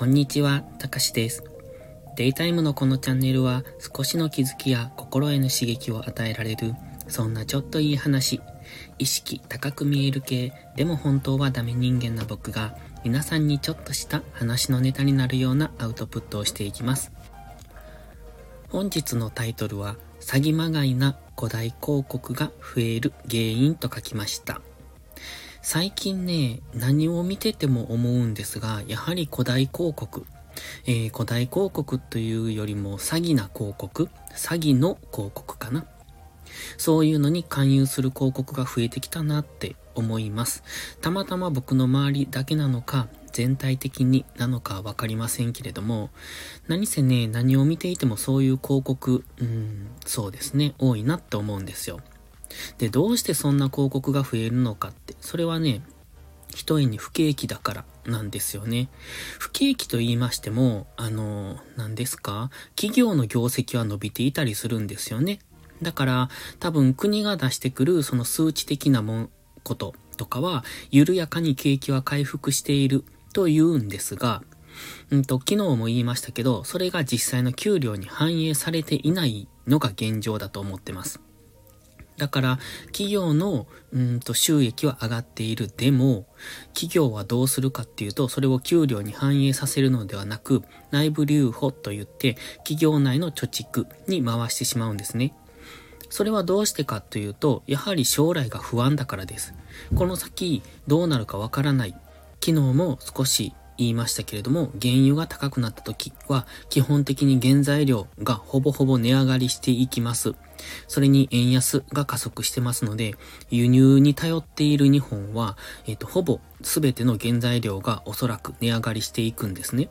こんにちは、たかしです。デイタイムのこのチャンネルは少しの気づきや心への刺激を与えられる、そんなちょっといい話、意識高く見える系、でも本当はダメ人間な僕が皆さんにちょっとした話のネタになるようなアウトプットをしていきます。本日のタイトルは、詐欺まがいな古代広告が増える原因と書きました。最近ね、何を見てても思うんですが、やはり古代広告、えー、古代広告というよりも詐欺な広告、詐欺の広告かな。そういうのに勧誘する広告が増えてきたなって思います。たまたま僕の周りだけなのか、全体的になのかわかりませんけれども、何せね、何を見ていてもそういう広告、うん、そうですね、多いなって思うんですよ。で、どうしてそんな広告が増えるのかって、それはね、一重に不景気だからなんですよね。不景気と言いましても、あの、何ですか企業の業績は伸びていたりするんですよね。だから、多分国が出してくるその数値的なもん、こととかは、緩やかに景気は回復していると言うんですが、うんと、昨日も言いましたけど、それが実際の給料に反映されていないのが現状だと思ってます。だから、企業の、うんと、収益は上がっている。でも、企業はどうするかっていうと、それを給料に反映させるのではなく、内部留保と言って、企業内の貯蓄に回してしまうんですね。それはどうしてかというと、やはり将来が不安だからです。この先、どうなるかわからない。昨日も少し言いましたけれども、原油が高くなった時は、基本的に原材料がほぼほぼ値上がりしていきます。それに円安が加速してますので、輸入に頼っている日本は、えっ、と、ほぼ全ての原材料がおそらく値上がりしていくんですね。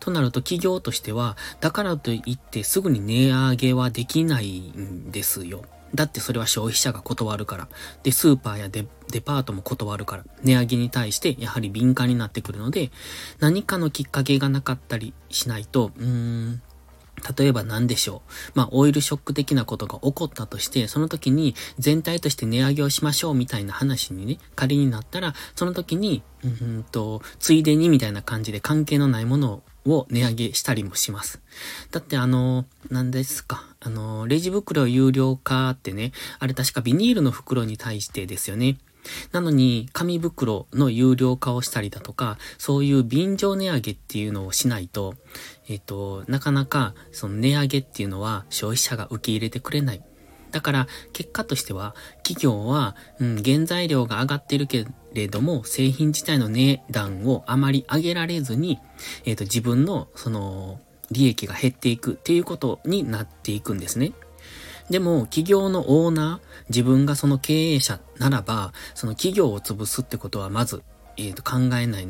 となると企業としては、だからといってすぐに値上げはできないんですよ。だってそれは消費者が断るから。で、スーパーやデパートも断るから。値上げに対してやはり敏感になってくるので、何かのきっかけがなかったりしないと、うーん、例えば何でしょう。まあ、オイルショック的なことが起こったとして、その時に全体として値上げをしましょうみたいな話にね、仮になったら、その時に、うんと、ついでにみたいな感じで関係のないものをを値上げしたりもします。だってあの、何ですか。あの、レジ袋有料化ってね、あれ確かビニールの袋に対してですよね。なのに、紙袋の有料化をしたりだとか、そういう便乗値上げっていうのをしないと、えっ、と、なかなか、その値上げっていうのは消費者が受け入れてくれない。だから、結果としては、企業は、うん、原材料が上がってるけれども、製品自体の値段をあまり上げられずに、えっ、と、自分の、その、利益が減っていくっていうことになっていくんですね。でも、企業のオーナー、自分がその経営者ならば、その企業を潰すってことはまず、えっ、ー、と、考えない、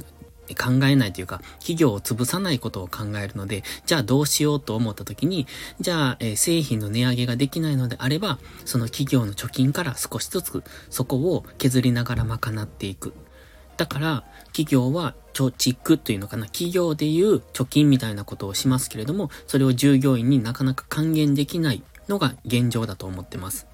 考えないというか、企業を潰さないことを考えるので、じゃあどうしようと思った時に、じゃあ、え、製品の値上げができないのであれば、その企業の貯金から少しずつ、そこを削りながら賄っていく。だから、企業は貯蓄というのかな、企業でいう貯金みたいなことをしますけれども、それを従業員になかなか還元できないのが現状だと思ってます。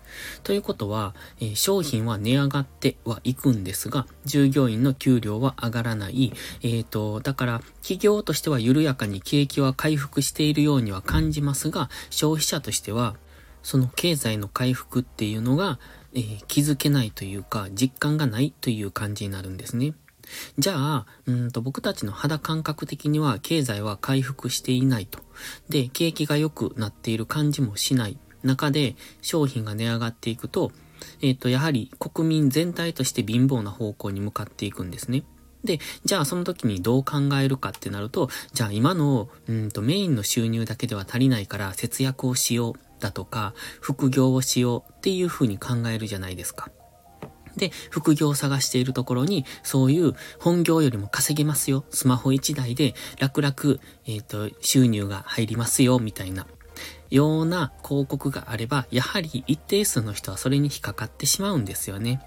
ということは、えー、商品は値上がってはいくんですが、従業員の給料は上がらない。えっ、ー、と、だから、企業としては緩やかに景気は回復しているようには感じますが、消費者としては、その経済の回復っていうのが、えー、気づけないというか、実感がないという感じになるんですね。じゃあ、うんと僕たちの肌感覚的には経済は回復していないと。で、景気が良くなっている感じもしない中で商品が値上がっていくと、えっ、ー、と、やはり国民全体として貧乏な方向に向かっていくんですね。で、じゃあその時にどう考えるかってなると、じゃあ今の、うんとメインの収入だけでは足りないから節約をしようだとか、副業をしようっていう風に考えるじゃないですか。で、副業を探しているところに、そういう本業よりも稼げますよ。スマホ1台で楽々、えっ、ー、と、収入が入りますよ、みたいな。ような広告があれば、やはり一定数の人はそれに引っかかってしまうんですよね。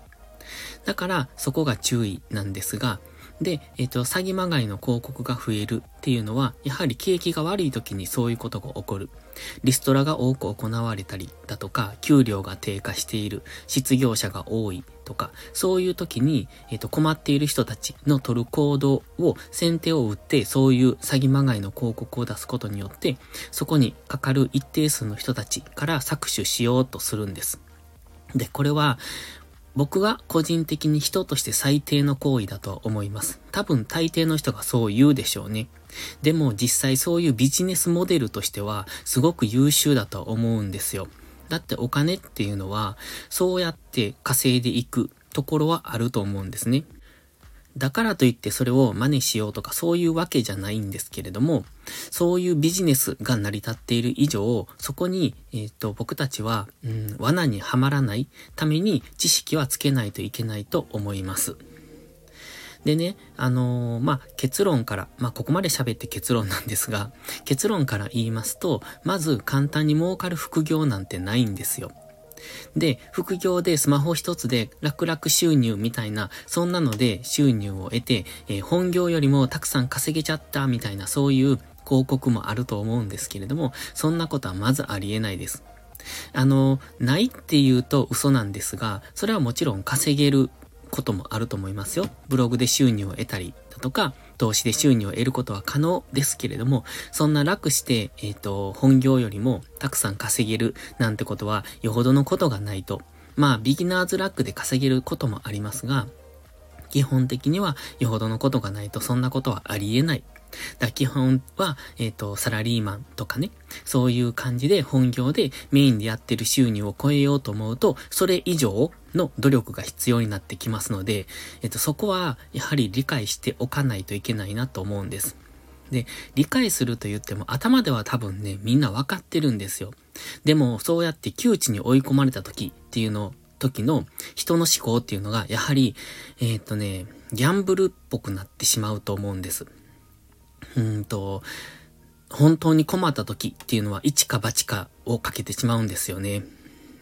だから、そこが注意なんですが、で、えっ、ー、と、詐欺まがいの広告が増えるっていうのは、やはり景気が悪い時にそういうことが起こる。リストラが多く行われたりだとか、給料が低下している、失業者が多いとか、そういう時に、えっ、ー、と、困っている人たちの取る行動を先手を打って、そういう詐欺まがいの広告を出すことによって、そこにかかる一定数の人たちから搾取しようとするんです。で、これは、僕は個人的に人として最低の行為だと思います。多分大抵の人がそう言うでしょうね。でも実際そういうビジネスモデルとしてはすごく優秀だと思うんですよ。だってお金っていうのはそうやって稼いでいくところはあると思うんですね。だからといってそれを真似しようとかそういうわけじゃないんですけれども、そういうビジネスが成り立っている以上、そこに、えっ、ー、と、僕たちは、うん、罠にはまらないために知識はつけないといけないと思います。でね、あのー、まあ、結論から、まあ、ここまで喋って結論なんですが、結論から言いますと、まず簡単に儲かる副業なんてないんですよ。で、副業でスマホ一つで楽々収入みたいな、そんなので収入を得て、えー、本業よりもたくさん稼げちゃったみたいな、そういう広告もあると思うんですけれども、そんなことはまずありえないです。あの、ないって言うと嘘なんですが、それはもちろん稼げることもあると思いますよ。ブログで収入を得たりだとか、投資で収入を得ることは可能ですけれども、そんな楽して、えっ、ー、と、本業よりもたくさん稼げるなんてことは、よほどのことがないと。まあ、ビギナーズラックで稼げることもありますが、基本的にはよほどのことがないとそんなことはありえないだ基本は、えっ、ー、と、サラリーマンとかね、そういう感じで本業でメインでやってる収入を超えようと思うと、それ以上の努力が必要になってきますので、えっ、ー、と、そこはやはり理解しておかないといけないなと思うんです。で、理解すると言っても頭では多分ね、みんなわかってるんですよ。でも、そうやって窮地に追い込まれた時っていうの、時の人の思考っていうのが、やはり、えっ、とね、ギャンブルっぽくなってしまうと思うんです。うんと、本当に困った時っていうのは1か8かをかけてしまうんですよね。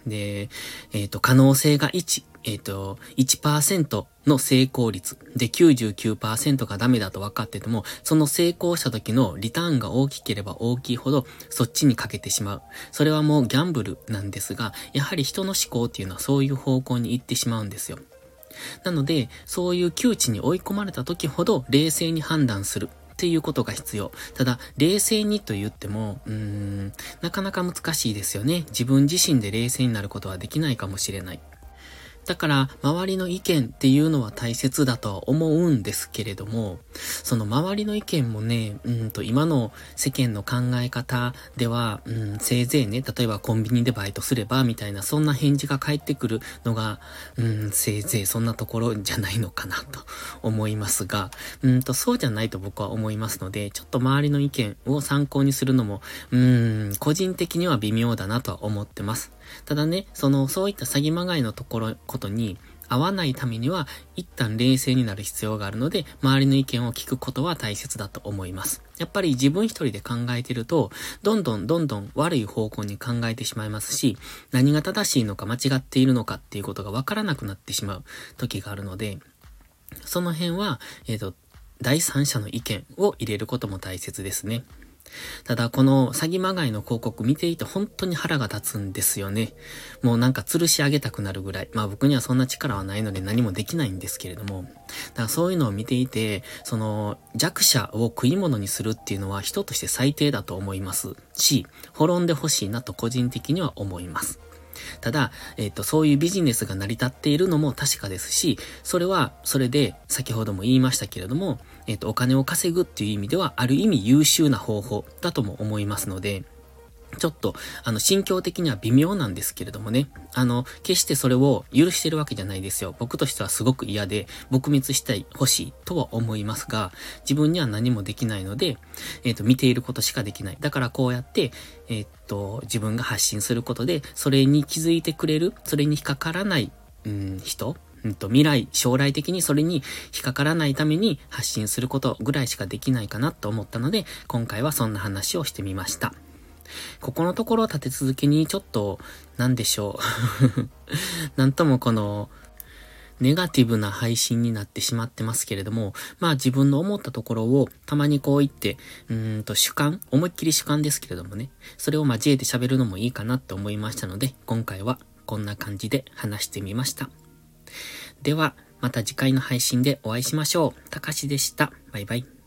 で、えっ、ー、と、可能性が1、えっ、ー、と、1%の成功率で99%がダメだと分かってても、その成功した時のリターンが大きければ大きいほどそっちにかけてしまう。それはもうギャンブルなんですが、やはり人の思考っていうのはそういう方向に行ってしまうんですよ。なので、そういう窮地に追い込まれた時ほど冷静に判断する。っていうことが必要。ただ、冷静にと言っても、うーん、なかなか難しいですよね。自分自身で冷静になることはできないかもしれない。だから、周りの意見っていうのは大切だとは思うんですけれども、その周りの意見もね、うんと、今の世間の考え方では、うん、せいぜいね、例えばコンビニでバイトすれば、みたいな、そんな返事が返ってくるのが、うん、せいぜいそんなところじゃないのかなと思いますが、うんと、そうじゃないと僕は思いますので、ちょっと周りの意見を参考にするのも、うん、個人的には微妙だなとは思ってます。ただね、その、そういった詐欺まがいのところ、ことに、合わないためには、一旦冷静になる必要があるので、周りの意見を聞くことは大切だと思います。やっぱり自分一人で考えてると、どんどんどんどん悪い方向に考えてしまいますし、何が正しいのか間違っているのかっていうことがわからなくなってしまう時があるので、その辺は、えっ、ー、と、第三者の意見を入れることも大切ですね。ただ、この詐欺まがいの広告見ていて本当に腹が立つんですよね。もうなんか吊るし上げたくなるぐらい。まあ僕にはそんな力はないので何もできないんですけれども。だからそういうのを見ていて、その弱者を食い物にするっていうのは人として最低だと思いますし、滅んでほしいなと個人的には思います。ただ、えっ、と、そういうビジネスが成り立っているのも確かですし、それは、それで、先ほども言いましたけれども、えっ、と、お金を稼ぐっていう意味では、ある意味優秀な方法だとも思いますので、ちょっと、あの、心境的には微妙なんですけれどもね。あの、決してそれを許してるわけじゃないですよ。僕としてはすごく嫌で、撲滅したい、欲しいとは思いますが、自分には何もできないので、えっ、ー、と、見ていることしかできない。だからこうやって、えっ、と、自分が発信することで、それに気づいてくれる、それに引っかからない、うん、人うんと、未来、将来的にそれに引っかからないために発信することぐらいしかできないかなと思ったので、今回はそんな話をしてみました。ここのところ立て続けにちょっと、なんでしょう なんともこの、ネガティブな配信になってしまってますけれども、まあ自分の思ったところをたまにこう言って、うんと主観、思いっきり主観ですけれどもね、それを交えて喋るのもいいかなって思いましたので、今回はこんな感じで話してみました。では、また次回の配信でお会いしましょう。たかしでした。バイバイ。